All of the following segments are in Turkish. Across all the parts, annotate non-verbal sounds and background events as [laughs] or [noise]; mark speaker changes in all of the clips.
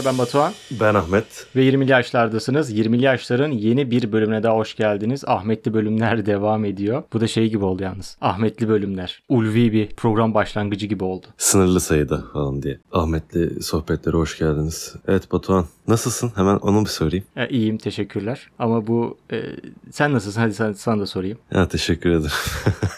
Speaker 1: Merhabalar ben Batuhan
Speaker 2: Ben Ahmet.
Speaker 1: ve 20'li yaşlardasınız. 20'li yaşların yeni bir bölümüne daha hoş geldiniz. Ahmetli bölümler [laughs] devam ediyor. Bu da şey gibi oldu yalnız. Ahmetli bölümler. Ulvi bir program başlangıcı gibi oldu.
Speaker 2: Sınırlı sayıda falan diye. Ahmet'le sohbetlere hoş geldiniz. Evet Batuhan nasılsın? Hemen onu bir sorayım.
Speaker 1: E, iyiyim teşekkürler. Ama bu e, sen nasılsın? Hadi sen, sana da sorayım.
Speaker 2: Ya teşekkür ederim.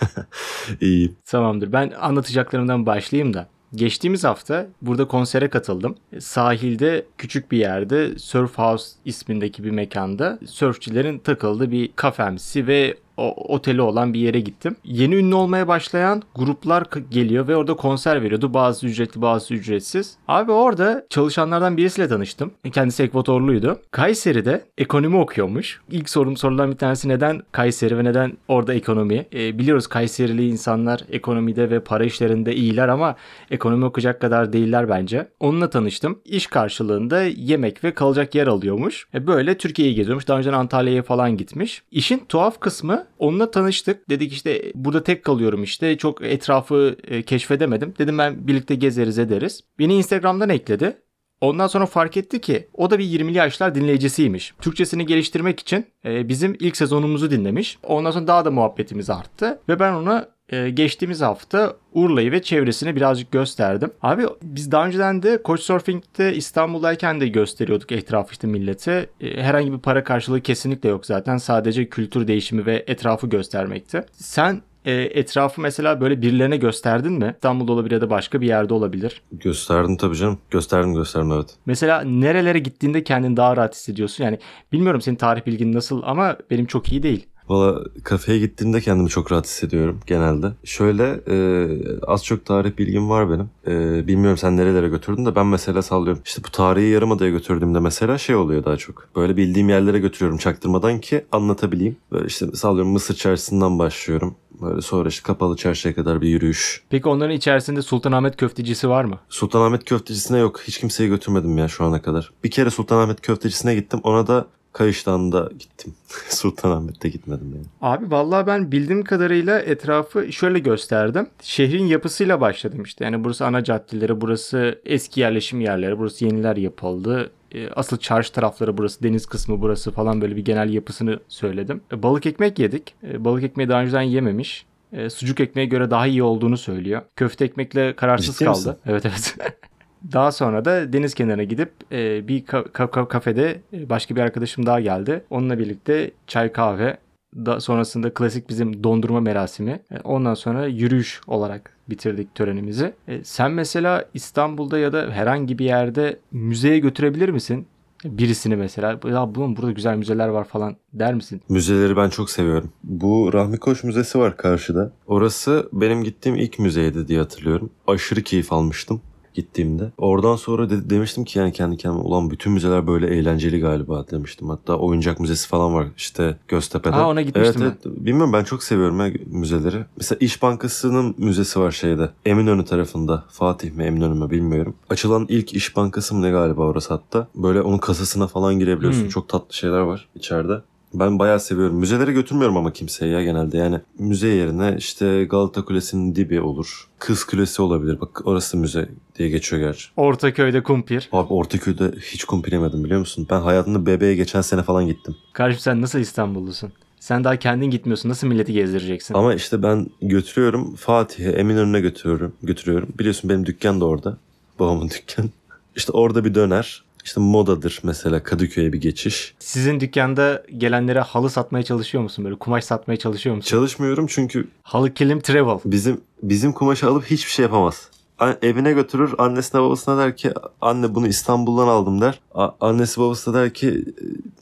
Speaker 2: [laughs] İyiyim.
Speaker 1: Tamamdır. Ben anlatacaklarımdan başlayayım da. Geçtiğimiz hafta burada konsere katıldım. Sahilde küçük bir yerde Surf House ismindeki bir mekanda sörfçilerin takıldığı bir kafemsi ve o, oteli olan bir yere gittim. Yeni ünlü olmaya başlayan gruplar geliyor ve orada konser veriyordu. Bazı ücretli bazı ücretsiz. Abi orada çalışanlardan birisiyle tanıştım. Kendisi Ekvatorluydu. Kayseri'de ekonomi okuyormuş. İlk sorum sorulan bir tanesi neden Kayseri ve neden orada ekonomi? E, biliyoruz Kayserili insanlar ekonomide ve para işlerinde iyiler ama ekonomi okuyacak kadar değiller bence. Onunla tanıştım. İş karşılığında yemek ve kalacak yer alıyormuş. E, böyle Türkiye'yi geziyormuş. Daha önceden Antalya'ya falan gitmiş. İşin tuhaf kısmı onunla tanıştık. Dedik işte burada tek kalıyorum işte. Çok etrafı e, keşfedemedim. Dedim ben birlikte gezeriz ederiz. Beni Instagram'dan ekledi. Ondan sonra fark etti ki o da bir 20'li yaşlar dinleyicisiymiş. Türkçesini geliştirmek için e, bizim ilk sezonumuzu dinlemiş. Ondan sonra daha da muhabbetimiz arttı. Ve ben ona e, geçtiğimiz hafta Urla'yı ve çevresini birazcık gösterdim. Abi biz daha önceden de Couchsurfing'de İstanbul'dayken de gösteriyorduk etrafı işte millete. E, herhangi bir para karşılığı kesinlikle yok zaten. Sadece kültür değişimi ve etrafı göstermekti. Sen e, etrafı mesela böyle birilerine gösterdin mi? İstanbul'da olabilir ya da başka bir yerde olabilir.
Speaker 2: Gösterdim tabii canım. Gösterdim gösterdim evet.
Speaker 1: Mesela nerelere gittiğinde kendini daha rahat hissediyorsun? Yani bilmiyorum senin tarih bilgin nasıl ama benim çok iyi değil.
Speaker 2: Valla kafeye gittiğimde kendimi çok rahat hissediyorum genelde. Şöyle e, az çok tarih bilgim var benim. E, bilmiyorum sen nerelere götürdün de ben mesela sallıyorum. İşte bu tarihi yarımadaya götürdüğümde mesela şey oluyor daha çok. Böyle bildiğim yerlere götürüyorum çaktırmadan ki anlatabileyim. Böyle işte sallıyorum Mısır çarşısından başlıyorum. Böyle sonra işte kapalı çarşıya kadar bir yürüyüş.
Speaker 1: Peki onların içerisinde Sultanahmet köftecisi var mı?
Speaker 2: Sultanahmet köftecisine yok. Hiç kimseyi götürmedim ya şu ana kadar. Bir kere Sultanahmet köftecisine gittim. Ona da Kayış'tan gittim. [laughs] Sultanahmet'te gitmedim yani.
Speaker 1: Abi vallahi ben bildiğim kadarıyla etrafı şöyle gösterdim. Şehrin yapısıyla başladım işte. Yani burası ana caddeleri, burası eski yerleşim yerleri, burası yeniler yapıldı. E, Asıl çarşı tarafları burası, deniz kısmı burası falan böyle bir genel yapısını söyledim. E, Balık ekmek yedik. E, Balık ekmeği daha önceden yememiş. E, Sucuk ekmeğe göre daha iyi olduğunu söylüyor. Köfte ekmekle kararsız
Speaker 2: Ciddi
Speaker 1: kaldı.
Speaker 2: misin?
Speaker 1: Evet evet. [laughs] Daha sonra da deniz kenarına gidip e, bir ka- ka- ka- kafede e, başka bir arkadaşım daha geldi. Onunla birlikte çay kahve da sonrasında klasik bizim dondurma merasimi. E, Ondan sonra yürüyüş olarak bitirdik törenimizi. E, Sen mesela İstanbul'da ya da herhangi bir yerde müzeye götürebilir misin? Birisini mesela ya bunun burada güzel müzeler var falan der misin?
Speaker 2: Müzeleri ben çok seviyorum. Bu Rahmi Koç Müzesi var karşıda. Orası benim gittiğim ilk müzeydi diye hatırlıyorum. Aşırı keyif almıştım gittiğimde. Oradan sonra de- demiştim ki yani kendi kendime ulan bütün müzeler böyle eğlenceli galiba demiştim. Hatta oyuncak müzesi falan var işte Göztepe'de.
Speaker 1: Aa, ona gitmiştim
Speaker 2: evet, evet. Bilmiyorum ben çok seviyorum ya müzeleri. Mesela İş Bankası'nın müzesi var şeyde. Eminönü tarafında. Fatih mi Eminönü mü bilmiyorum. Açılan ilk İş Bankası mı ne galiba orası hatta. Böyle onun kasasına falan girebiliyorsun.
Speaker 1: Hmm.
Speaker 2: Çok tatlı şeyler var içeride. Ben bayağı seviyorum. Müzelere götürmüyorum ama kimseye ya genelde. Yani müze yerine işte Galata Kulesi'nin dibi olur. Kız Kulesi olabilir. Bak orası müze diye geçiyor gerçi.
Speaker 1: Ortaköy'de kumpir.
Speaker 2: Abi Ortaköy'de hiç kumpir yemedim biliyor musun? Ben hayatımda bebeğe geçen sene falan gittim.
Speaker 1: Kardeşim sen nasıl İstanbullusun? Sen daha kendin gitmiyorsun. Nasıl milleti gezdireceksin?
Speaker 2: Ama işte ben götürüyorum Fatih'e, Eminönü'ne götürüyorum. götürüyorum. Biliyorsun benim dükkan da orada. Babamın [laughs] dükkanı. İşte orada bir döner. İşte modadır mesela Kadıköy'e bir geçiş.
Speaker 1: Sizin dükkanda gelenlere halı satmaya çalışıyor musun? Böyle kumaş satmaya çalışıyor musun?
Speaker 2: Çalışmıyorum çünkü
Speaker 1: halı kilim travel.
Speaker 2: bizim bizim kumaşı alıp hiçbir şey yapamaz. A- Evine götürür annesine babasına der ki anne bunu İstanbul'dan aldım der. A- annesi babası da der ki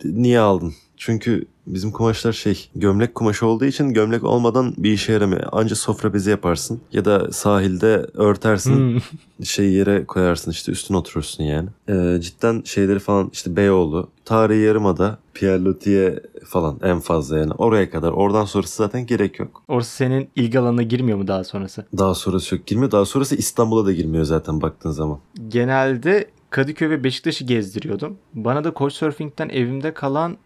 Speaker 2: niye aldın? Çünkü bizim kumaşlar şey gömlek kumaşı olduğu için gömlek olmadan bir işe yaramıyor. Anca sofra bezi yaparsın ya da sahilde örtersin
Speaker 1: Hmm. [laughs]
Speaker 2: şey yere koyarsın işte üstüne oturursun yani. Ee, cidden şeyleri falan işte Beyoğlu, Tarihi Yarımada, Pierre falan en fazla yani. Oraya kadar. Oradan sonrası zaten gerek yok.
Speaker 1: Orası senin ilgi alanına girmiyor mu daha sonrası?
Speaker 2: Daha sonrası yok girmiyor. Daha sonrası İstanbul'a da girmiyor zaten baktığın zaman.
Speaker 1: Genelde Kadıköy ve Beşiktaş'ı gezdiriyordum. Bana da Couchsurfing'den evimde kalan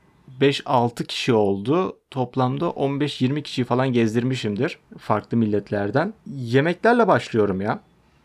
Speaker 1: 5-6 kişi oldu. Toplamda 15-20 kişi falan gezdirmişimdir farklı milletlerden. Yemeklerle başlıyorum ya.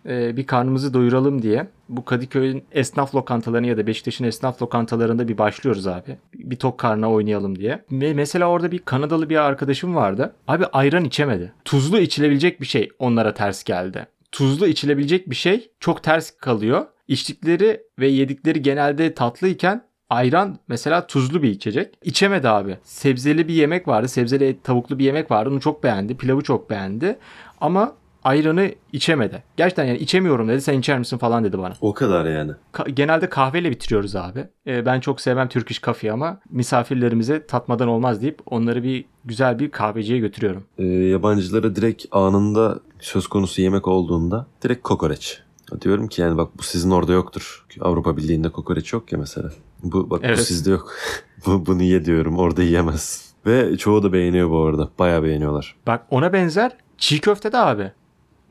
Speaker 1: e, bir karnımızı doyuralım diye bu Kadıköy'ün esnaf lokantalarını ya da Beşiktaş'ın esnaf lokantalarında bir başlıyoruz abi. Bir tok karnına oynayalım diye. Ve mesela orada bir Kanadalı bir arkadaşım vardı. Abi ayran içemedi. Tuzlu içilebilecek bir şey onlara ters geldi. Tuzlu içilebilecek bir şey çok ters kalıyor. İçtikleri ve yedikleri genelde tatlıyken ayran mesela tuzlu bir içecek. İçemedi abi. Sebzeli bir yemek vardı. Sebzeli tavuklu bir yemek vardı. Onu çok beğendi. Pilavı çok beğendi. Ama ayranı içemedi. Gerçekten yani içemiyorum dedi. Sen içer misin falan dedi bana.
Speaker 2: O kadar yani.
Speaker 1: Ka- genelde kahveyle bitiriyoruz abi. Ee, ben çok sevmem Turkish Coffee ama misafirlerimize tatmadan olmaz deyip onları bir güzel bir kahveciye götürüyorum.
Speaker 2: Ee, yabancılara direkt anında söz konusu yemek olduğunda direkt kokoreç. Diyorum ki yani bak bu sizin orada yoktur. Avrupa Birliği'nde kokoreç yok ya mesela. Bu bak
Speaker 1: Evet.
Speaker 2: bu sizde yok. [laughs] bu, bunu ye diyorum orada yiyemez. Ve çoğu da beğeniyor bu arada. Bayağı beğeniyorlar.
Speaker 1: Bak ona benzer çiğ köfte de abi.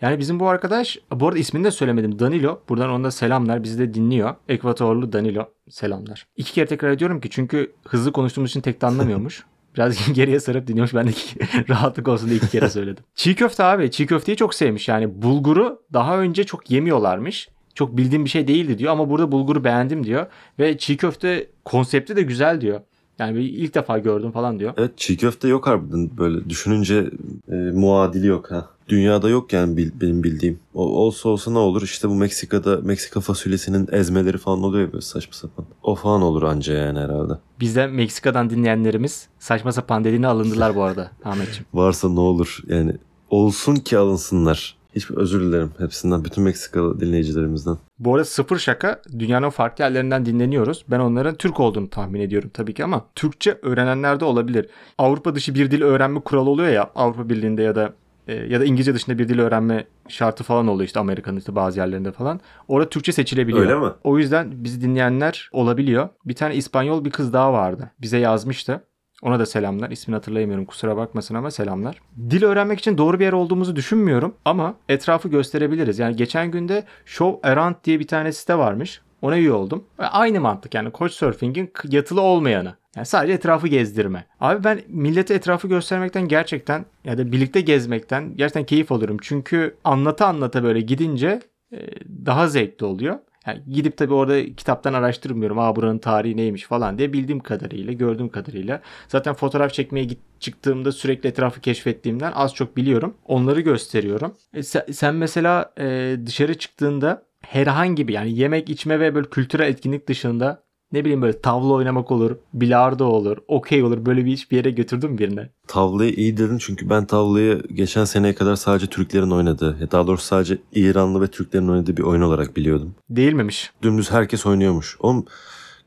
Speaker 1: Yani bizim bu arkadaş, bu arada ismini de söylemedim. Danilo. Buradan ona selamlar. Bizi de dinliyor. Ekvatorlu Danilo. Selamlar. İki kere tekrar ediyorum ki çünkü hızlı konuştuğumuz için tek de anlamıyormuş. [laughs] Biraz [laughs] geriye sarıp dinliyormuş. Ben de iki- rahatlık olsun diye iki kere söyledim. Çiğ köfte abi. Çiğ köfteyi çok sevmiş. Yani bulguru daha önce çok yemiyorlarmış. Çok bildiğim bir şey değildi diyor ama burada bulguru beğendim diyor. Ve çiğ köfte konsepti de güzel diyor. Yani bir ilk defa gördüm falan diyor.
Speaker 2: Evet çiğ köfte yok harbiden böyle düşününce e, muadili yok ha. Dünyada yok yani bil- benim bildiğim. O, olsa olsa ne olur işte bu Meksika'da Meksika fasulyesinin ezmeleri falan oluyor ya böyle saçma sapan. O falan olur anca yani herhalde.
Speaker 1: Bizden Meksika'dan dinleyenlerimiz saçma sapan dediğine alındılar bu arada [laughs] Ahmetciğim.
Speaker 2: Varsa ne olur yani olsun ki alınsınlar. Hiçbir özür dilerim hepsinden bütün Meksikalı dinleyicilerimizden.
Speaker 1: Bu arada sıfır şaka dünyanın farklı yerlerinden dinleniyoruz. Ben onların Türk olduğunu tahmin ediyorum tabii ki ama Türkçe öğrenenler de olabilir. Avrupa dışı bir dil öğrenme kuralı oluyor ya Avrupa Birliği'nde ya da e, ya da İngilizce dışında bir dil öğrenme şartı falan oluyor işte Amerika'nın işte bazı yerlerinde falan. Orada Türkçe seçilebiliyor.
Speaker 2: Öyle mi?
Speaker 1: O yüzden bizi dinleyenler olabiliyor. Bir tane İspanyol bir kız daha vardı. Bize yazmıştı. Ona da selamlar. İsmini hatırlayamıyorum kusura bakmasın ama selamlar. Dil öğrenmek için doğru bir yer olduğumuzu düşünmüyorum ama etrafı gösterebiliriz. Yani geçen günde Show Around diye bir tane site varmış. Ona üye oldum. Aynı mantık yani Couchsurfing'in yatılı olmayanı. Yani sadece etrafı gezdirme. Abi ben millete etrafı göstermekten gerçekten ya da birlikte gezmekten gerçekten keyif alıyorum. Çünkü anlata anlata böyle gidince e, daha zevkli oluyor. Yani gidip tabii orada kitaptan araştırmıyorum. Aa buranın tarihi neymiş falan diye bildiğim kadarıyla, gördüğüm kadarıyla. Zaten fotoğraf çekmeye git, çıktığımda sürekli etrafı keşfettiğimden az çok biliyorum. Onları gösteriyorum. E, sen, sen mesela e, dışarı çıktığında herhangi bir yani yemek içme ve böyle kültürel etkinlik dışında ne bileyim böyle tavla oynamak olur, bilardo olur, okey olur böyle bir iş bir yere götürdün mü birine?
Speaker 2: Tavlayı iyi dedin çünkü ben tavlayı geçen seneye kadar sadece Türklerin oynadığı, daha doğrusu sadece İranlı ve Türklerin oynadığı bir oyun olarak biliyordum.
Speaker 1: Değil miymiş?
Speaker 2: Dümdüz herkes oynuyormuş. Oğlum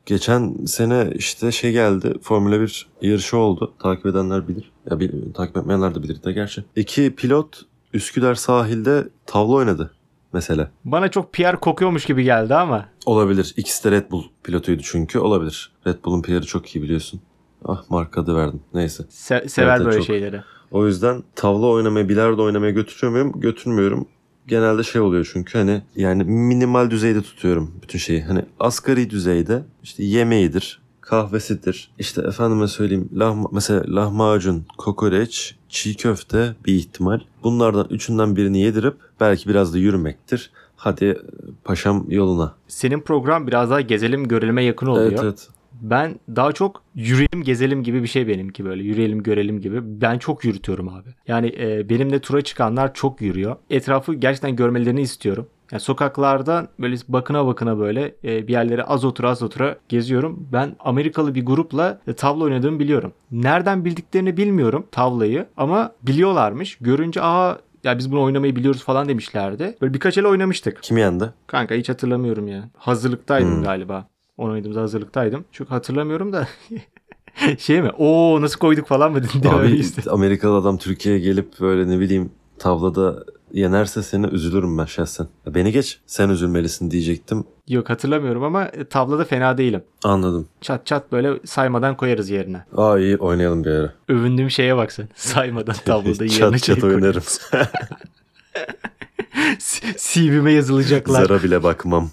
Speaker 2: geçen sene işte şey geldi Formula 1 yarışı oldu. Takip edenler bilir. Ya bil- takip etmeyenler de bilir de gerçi. İki pilot Üsküdar sahilde tavla oynadı mesela.
Speaker 1: Bana çok PR kokuyormuş gibi geldi ama.
Speaker 2: Olabilir. İkisi de Red Bull pilotuydu çünkü. Olabilir. Red Bull'un PR'ı çok iyi biliyorsun. Ah marka adı verdim. Neyse.
Speaker 1: Se- sever
Speaker 2: Evet,
Speaker 1: böyle
Speaker 2: çok.
Speaker 1: şeyleri.
Speaker 2: O yüzden tavla oynamaya, bilardo oynamaya götürüyor muyum? Götürmüyorum. Genelde şey oluyor çünkü hani yani minimal düzeyde tutuyorum bütün şeyi. Hani asgari düzeyde işte yemeğidir, kahvesidir. İşte efendime söyleyeyim lahma, mesela lahmacun, kokoreç, çiğ köfte bir ihtimal. Bunlardan üçünden birini yedirip belki biraz da yürümektir. Hadi e, paşam yoluna.
Speaker 1: Senin program biraz daha gezelim görelime yakın oluyor.
Speaker 2: Evet evet.
Speaker 1: Ben daha çok yürüyelim gezelim gibi bir şey benimki böyle. Yürüyelim görelim gibi. Ben çok yürütüyorum abi. Yani e, benimle tura çıkanlar çok yürüyor. Etrafı gerçekten görmelerini istiyorum. Yani sokaklarda böyle bakına bakına böyle e, bir yerlere az otura az otura geziyorum. Ben Amerikalı bir grupla e, tavla oynadığımı biliyorum. Nereden bildiklerini bilmiyorum tavlayı ama biliyorlarmış. Görünce aa ya biz bunu oynamayı biliyoruz falan demişlerdi. Böyle birkaç el oynamıştık.
Speaker 2: Kim yendi?
Speaker 1: Kanka hiç hatırlamıyorum ya. Hazırlıktaydım
Speaker 2: Hmm.
Speaker 1: galiba. Oynadığımızda hazırlıktaydım. Çok hatırlamıyorum da. [laughs] şey mi? Oo nasıl koyduk falan mı? [laughs]
Speaker 2: Abi
Speaker 1: işte.
Speaker 2: Amerikalı adam Türkiye'ye gelip böyle ne bileyim tavlada yenerse seni üzülürüm ben şahsen. Beni geç sen üzülmelisin diyecektim.
Speaker 1: Yok hatırlamıyorum ama e, tavlada fena değilim.
Speaker 2: Anladım.
Speaker 1: Çat çat böyle saymadan koyarız yerine.
Speaker 2: Aa iyi oynayalım bir ara.
Speaker 1: Övündüğüm şeye bak sen. [laughs] Saymadan [laughs] tavlada yerine
Speaker 2: çat
Speaker 1: şey
Speaker 2: çat
Speaker 1: koy-
Speaker 2: oynarım. [laughs]
Speaker 1: CV'me yazılacaklar.
Speaker 2: Zara bile bakmam.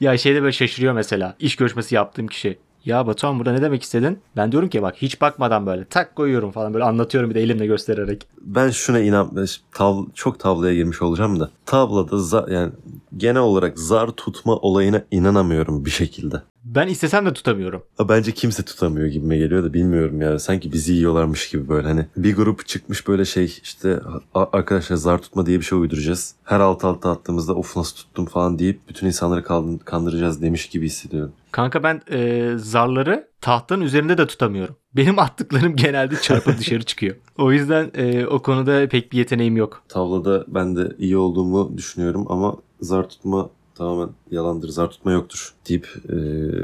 Speaker 1: Ya şeyde böyle şaşırıyor mesela. İş görüşmesi yaptığım kişi. Ya Batuhan burada ne demek istedin? Ben diyorum ki bak hiç bakmadan böyle tak koyuyorum falan böyle anlatıyorum bir de elimle göstererek.
Speaker 2: Ben şuna inan tav, çok tavlaya girmiş olacağım da tavlada za- yani genel olarak zar tutma olayına inanamıyorum bir şekilde.
Speaker 1: Ben istesem de tutamıyorum.
Speaker 2: Bence kimse tutamıyor gibime geliyor da bilmiyorum ya. Sanki bizi yiyorlarmış gibi böyle hani. Bir grup çıkmış böyle şey işte "A- arkadaşlar zar tutma diye bir şey uyduracağız. Her alt alta attığımızda of nasıl tuttum falan deyip bütün insanları kandıracağız demiş gibi hissediyorum.
Speaker 1: Kanka ben e, zarları tahtanın üzerinde de tutamıyorum. Benim attıklarım genelde çarpıp [laughs] dışarı çıkıyor. O yüzden e, o konuda pek bir yeteneğim yok.
Speaker 2: Tavlada ben de iyi olduğumu düşünüyorum ama zar tutma tamamen yalandır. Zar tutma yoktur deyip e,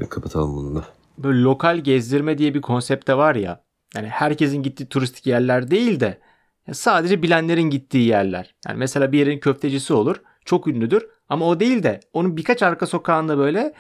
Speaker 2: kapatalım bunu da.
Speaker 1: Böyle lokal gezdirme diye bir konsept de var ya. Yani herkesin gittiği turistik yerler değil de sadece bilenlerin gittiği yerler. Yani mesela bir yerin köftecisi olur. Çok ünlüdür. Ama o değil de onun birkaç arka sokağında böyle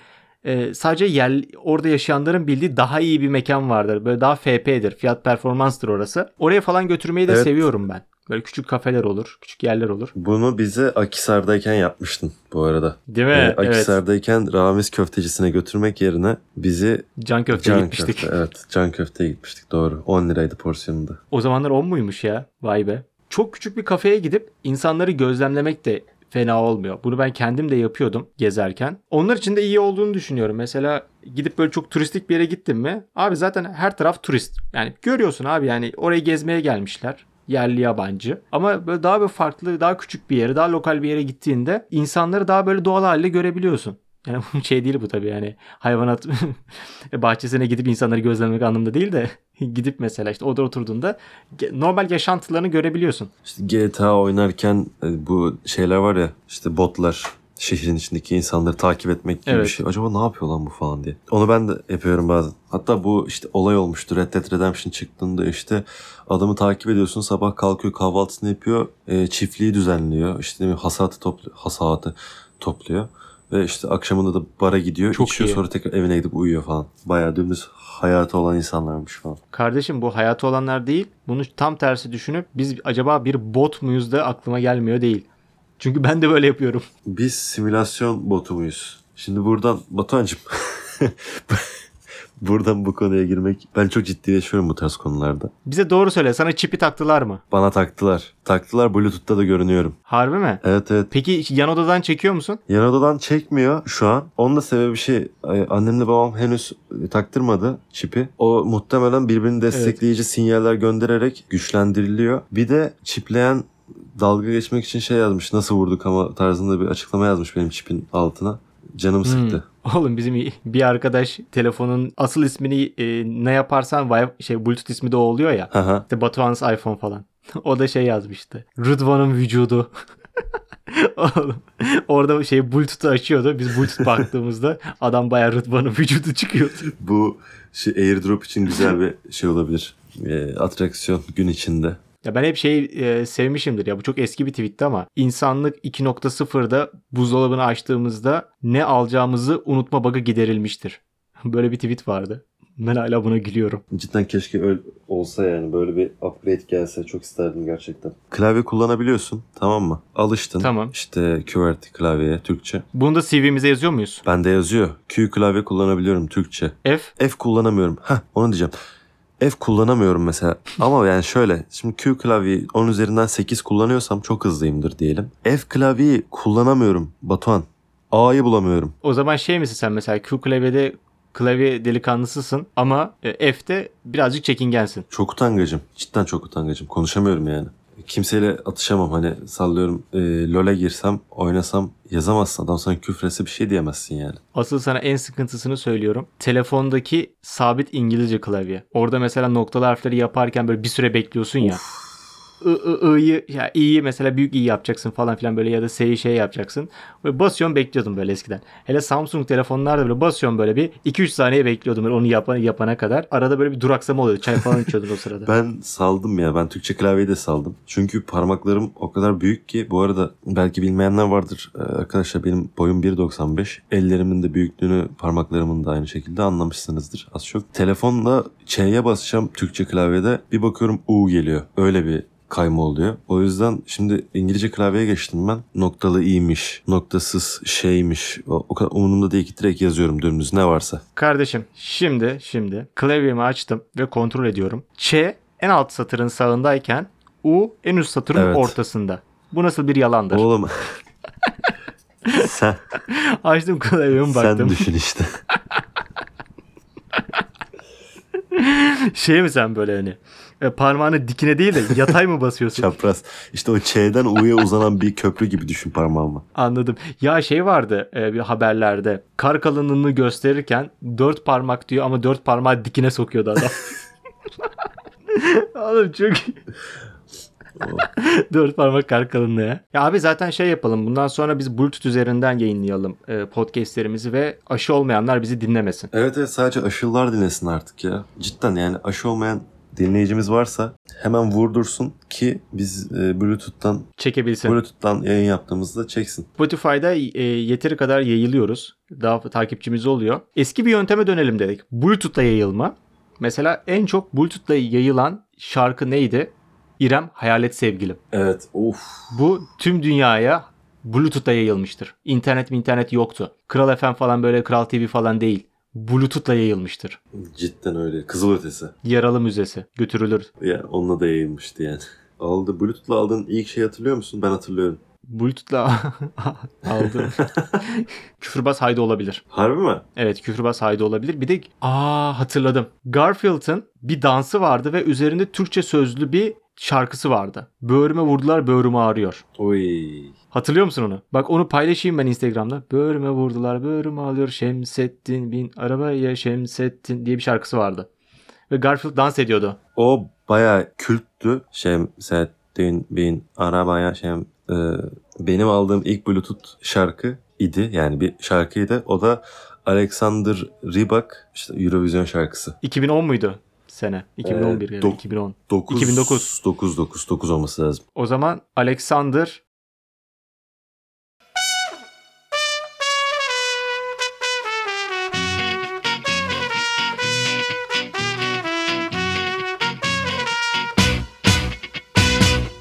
Speaker 1: e, sadece yer, orada yaşayanların bildiği daha iyi bir mekan vardır. Böyle daha FP'dir. Fiyat performanstır orası. Oraya falan götürmeyi de
Speaker 2: Evet.
Speaker 1: seviyorum ben. Böyle küçük kafeler olur. Küçük yerler olur.
Speaker 2: Bunu bize Akisar'dayken yapmıştın bu arada.
Speaker 1: Değil mi?
Speaker 2: Ee,
Speaker 1: evet.
Speaker 2: Akisar'dayken Ramiz köftecisine götürmek yerine bizi
Speaker 1: Can köfteye
Speaker 2: Can
Speaker 1: gitmiştik.
Speaker 2: köfte, evet. Can köfteye gitmiştik doğru. 10 liraydı porsiyonunda.
Speaker 1: O zamanlar 10 muymuş ya? Vay be. Çok küçük bir kafeye gidip insanları gözlemlemek de fena olmuyor. Bunu ben kendim de yapıyordum gezerken. Onlar için de iyi olduğunu düşünüyorum. Mesela gidip böyle çok turistik bir yere gittin mi? Abi zaten her taraf turist. Yani görüyorsun abi yani orayı gezmeye gelmişler. Yerli yabancı. Ama böyle daha bir farklı, daha küçük bir yere, daha lokal bir yere gittiğinde insanları daha böyle doğal halde görebiliyorsun. Yani [laughs] şey değil bu tabii yani hayvanat [laughs] bahçesine gidip insanları gözlemek anlamında değil de [laughs] gidip mesela işte orada oturduğunda normal yaşantılarını görebiliyorsun.
Speaker 2: İşte GTA oynarken e, bu şeyler var ya işte botlar şehrin içindeki insanları takip etmek gibi
Speaker 1: Evet.
Speaker 2: bir şey. Acaba ne yapıyor lan bu falan diye. Onu ben de yapıyorum bazen. Hatta bu işte olay olmuştu. Red Dead Redemption çıktığında işte adamı takip ediyorsun. Sabah kalkıyor kahvaltısını yapıyor. e, çiftliği düzenliyor. İşte ne hasatı topluyor. Hasatı topluyor. Ve işte akşamında da bara gidiyor.
Speaker 1: Çok
Speaker 2: içiyor
Speaker 1: iyi.
Speaker 2: sonra tekrar evine gidip uyuyor falan. Bayağı dümdüz hayatı olan insanlarmış falan.
Speaker 1: Kardeşim bu hayatı olanlar değil. Bunu tam tersi düşünüp biz acaba bir bot muyuz da aklıma gelmiyor değil. Çünkü ben de böyle yapıyorum.
Speaker 2: Biz simülasyon botu muyuz? Şimdi buradan Batuhan'cığım [laughs] buradan bu konuya girmek ben çok ciddileşiyorum bu tarz konularda.
Speaker 1: Bize doğru söyle sana çipi taktılar mı?
Speaker 2: Bana taktılar. Taktılar Bluetooth'ta da görünüyorum.
Speaker 1: Harbi mi?
Speaker 2: Evet evet.
Speaker 1: Peki yan odadan çekiyor musun?
Speaker 2: Yan odadan çekmiyor şu an. Onun da sebebi şey annemle babam henüz e, taktırmadı çipi. O muhtemelen birbirini destekleyici sinyaller göndererek güçlendiriliyor. Bir de çipleyen dalga geçmek için şey yazmış nasıl vurduk ama tarzında bir açıklama yazmış benim çipin altına. Canım sıktı.
Speaker 1: Hmm. [laughs] Oğlum bizim bir arkadaş telefonun asıl ismini e, ne yaparsan şey Bluetooth ismi de o oluyor ya.
Speaker 2: Haha.
Speaker 1: İşte Batuhan's iPhone falan. [laughs] o da şey yazmıştı. Rıdvan'ın vücudu. [laughs] Oğlum, orada şey Bluetooth'u açıyordu. Biz Bluetooth baktığımızda adam bayağı Rıdvan'ın vücudu çıkıyordu.
Speaker 2: Bu şey airdrop için güzel bir şey olabilir. E, atraksiyon gün içinde.
Speaker 1: Ya ben hep şey e, sevmişimdir ya bu çok eski bir tweetti ama insanlık 2.0'da buzdolabını açtığımızda ne alacağımızı unutma bug'ı giderilmiştir. [laughs] Böyle bir tweet vardı. Ben hala buna gülüyorum.
Speaker 2: Cidden keşke öyle olsa yani böyle bir upgrade gelse çok isterdim gerçekten. Klavye kullanabiliyorsun tamam mı? Alıştın.
Speaker 1: Tamam.
Speaker 2: İşte QWERTY klavyeye Türkçe.
Speaker 1: Bunu da CV'mize yazıyor muyuz?
Speaker 2: Bende yazıyor. Q klavye kullanabiliyorum Türkçe.
Speaker 1: F
Speaker 2: F kullanamıyorum. Heh onu diyeceğim. F kullanamıyorum mesela. Ama yani şöyle. Şimdi Q klavyeyi 10 üzerinden 8 kullanıyorsam çok hızlıyımdır diyelim. F klavyeyi kullanamıyorum Batuhan. A'yı bulamıyorum.
Speaker 1: O zaman şey misin sen mesela Q klavyede klavye delikanlısısın ama e, F'te birazcık çekingensin.
Speaker 2: Çok utangacım. Cidden çok utangacım. Konuşamıyorum yani. Kimseyle atışamam. Hani sallıyorum e, LoL'e girsem, oynasam yazamazsın. Adam sana küfrese bir şey diyemezsin yani.
Speaker 1: Asıl sana en sıkıntısını söylüyorum. Telefondaki sabit İngilizce klavye. Orada mesela noktalı harfleri yaparken böyle bir süre bekliyorsun ya. I'yı, ya i'yi mesela büyük i yapacaksın falan filan böyle ya da s'yi şey yapacaksın. Böyle basıyorsun bekliyordum böyle eskiden. Hele Samsung telefonlarda böyle basıyorsun böyle bir 2-3 saniye bekliyordum böyle onu yapana, yapana kadar. Arada böyle bir duraksama oluyordu. Çay falan içiyordun o sırada. [laughs]
Speaker 2: Ben saldım ya. Ben Türkçe klavyeyi de saldım. Çünkü parmaklarım o kadar büyük ki bu arada belki bilmeyenler vardır. Ee, arkadaşlar benim boyum 1.95. Ellerimin de büyüklüğünü parmaklarımın da aynı şekilde anlamışsınızdır az çok. Telefonla Ç'ye basacağım Türkçe klavyede. Bir bakıyorum U geliyor. Öyle bir kayma oluyor. O yüzden şimdi İngilizce klavyeye geçtim ben. Noktalı iyiymiş, noktasız şeymiş. O, o kadar umurumda değil ki direkt yazıyorum dümdüz ne varsa.
Speaker 1: Kardeşim şimdi şimdi klavyemi açtım ve kontrol ediyorum. Ç en alt satırın sağındayken U en üst satırın
Speaker 2: Evet.
Speaker 1: ortasında. Bu nasıl bir yalandır?
Speaker 2: Oğlum [laughs] sen,
Speaker 1: Açtım klavyemi
Speaker 2: sen
Speaker 1: baktım.
Speaker 2: düşün işte. [laughs]
Speaker 1: şey mi sen böyle hani e, parmağını dikine değil de yatay mı basıyorsun? [laughs]
Speaker 2: Çapraz. İşte o Ç'den U'ya uzanan bir köprü gibi düşün parmağımı.
Speaker 1: Anladım. Ya şey vardı e, bir haberlerde. Kar kalınlığını gösterirken dört parmak diyor ama dört parmağı dikine sokuyordu adam. [laughs] Oğlum çok. [laughs] Dört parmak kar kalınlığı. Ya Ya abi zaten şey yapalım. Bundan sonra biz Bluetooth üzerinden yayınlayalım e, podcastlerimizi ve aşı olmayanlar bizi dinlemesin.
Speaker 2: Evet evet sadece aşılılar dinlesin artık ya. Cidden yani aşı olmayan dinleyicimiz varsa hemen vurdursun ki biz e, Bluetooth'tan
Speaker 1: Çekebilsin.
Speaker 2: Bluetooth'tan yayın yaptığımızda çeksin.
Speaker 1: Spotify'da e, yeteri kadar yayılıyoruz. Daha takipçimiz oluyor. Eski bir yönteme dönelim dedik. Bluetooth'la yayılma. Mesela en çok Bluetooth'la yayılan şarkı neydi? İrem Hayalet Sevgilim.
Speaker 2: Evet of.
Speaker 1: Bu tüm dünyaya Bluetooth'la yayılmıştır. İnternet mi internet yoktu. Kral FM falan böyle Kral TV falan değil. Bluetooth'la yayılmıştır.
Speaker 2: Cidden öyle. Kızıl ötesi.
Speaker 1: Yaralı müzesi götürülür.
Speaker 2: Ya onunla da yayılmıştı yani. Aldı. Bluetooth'la aldığın ilk şey hatırlıyor musun? Ben hatırlıyorum.
Speaker 1: Bluetooth'la [laughs] aldım. [laughs] Küfürbaz haydi olabilir.
Speaker 2: Harbi mi?
Speaker 1: Evet küfürbaz haydi olabilir. Bir de aa hatırladım. Garfield'ın bir dansı vardı ve üzerinde Türkçe sözlü bir şarkısı vardı. Böğrüme vurdular böğrüm ağrıyor.
Speaker 2: Oy.
Speaker 1: Hatırlıyor musun onu? Bak onu paylaşayım ben Instagram'da. Böğrüme vurdular böğrüm ağrıyor Şemsettin bin arabaya Şemsettin diye bir şarkısı vardı. Ve Garfield dans ediyordu.
Speaker 2: O baya külttü. Şemsettin bin arabaya şem... e, benim aldığım ilk Bluetooth şarkı idi. Yani bir şarkıydı. O da Alexander Rybak işte Eurovision şarkısı.
Speaker 1: 2010 muydu sene? 2011
Speaker 2: Ee, dok-
Speaker 1: 2010.
Speaker 2: 9,
Speaker 1: 2009.
Speaker 2: 9 9 9 olması lazım.
Speaker 1: O zaman Alexander